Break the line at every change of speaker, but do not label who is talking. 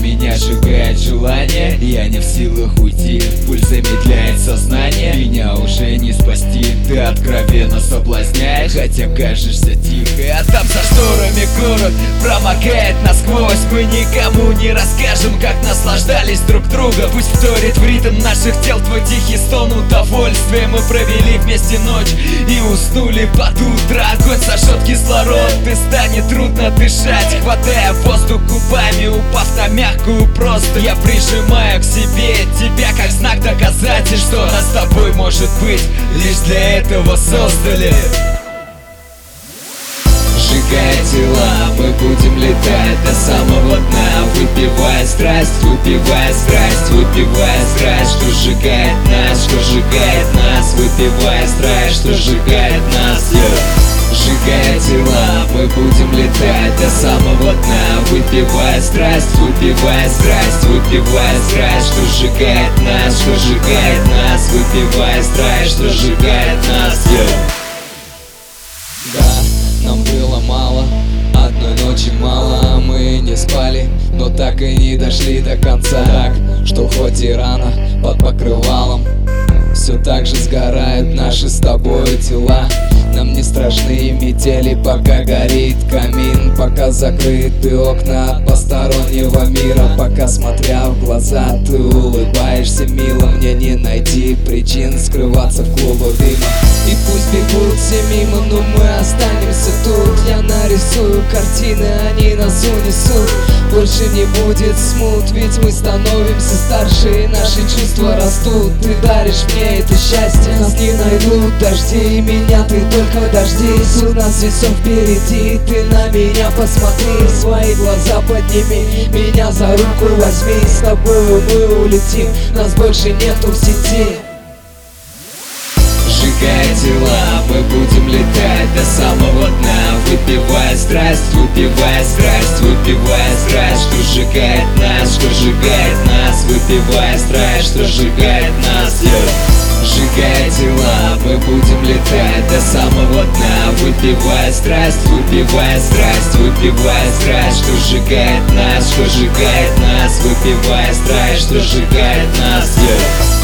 меня сжигает желание. Я не в силах уйти, пульс замедляет сознание. Меня уже не спасти, ты откровенно соблазняешь. Хотя кажешься тихой, а там за шторами город Промокает насквозь, мы никому не расскажем Как наслаждались друг друга. Пусть вторит в ритм наших тел твой тихий стон удовольствия. Мы провели вместе ночь и уснули под утро. Огонь сожжет кислород, ты станет трудно дышать. Хватая воздух губами, упав на мясо мягкую
просто.
Я
прижимаю к
себе тебя
как знак доказательств
Что нас с тобой может быть, лишь для этого создали. Сжигая тела, мы будем летать до самого дна. Выпивая страсть, выпивая страсть, выпивая страсть Что сжигает нас, что сжигает нас. Выпивая страсть, что сжигает нас yeah. Сжигая тела, мы будем летать до самого дна Выпивая страсть, выпивая страсть, выпивая страсть Что сжигает нас, что сжигает нас Выпивая страсть, что сжигает нас yeah. Да, нам было мало, одной ночи мало а Мы не спали, но так и не дошли до конца Так, что хоть и рано, под покрывалом Все так же сгорают наши с тобой тела. Нам не страшны метели, пока горит камин Пока закрыты окна от постороннего мира. Пока смотря в глаза ты улыбаешься мило Мне не найти причин скрываться в клубах дыма. И пусть бегут все мимо, но мы останемся тут. Я нарисую картины, они нас унесут Больше не будет смут, ведь мы становимся старше И наши чувства растут. Ты даришь мне это счастье Нас не найдут дожди, меня ты только дождись У нас ведь все впереди Ты на меня посмотри Свои глаза подними Меня за руку возьми. С тобою мы улетим Нас больше нету в сети Тела, мы будем летать до самого дна. Выпивая страсть, выпивая страсть, выпивая страсть Что сжигает нас, что сжигает нас. Выпивая страсть, что сжигает нас. Yeah. Сжигая тела, мы будем летать до самого дна. Выпивая страсть, выпивая страсть, выпивая страсть Что сжигает нас, что сжигает нас. Выпивая страсть, что сжигает нас. Yeah.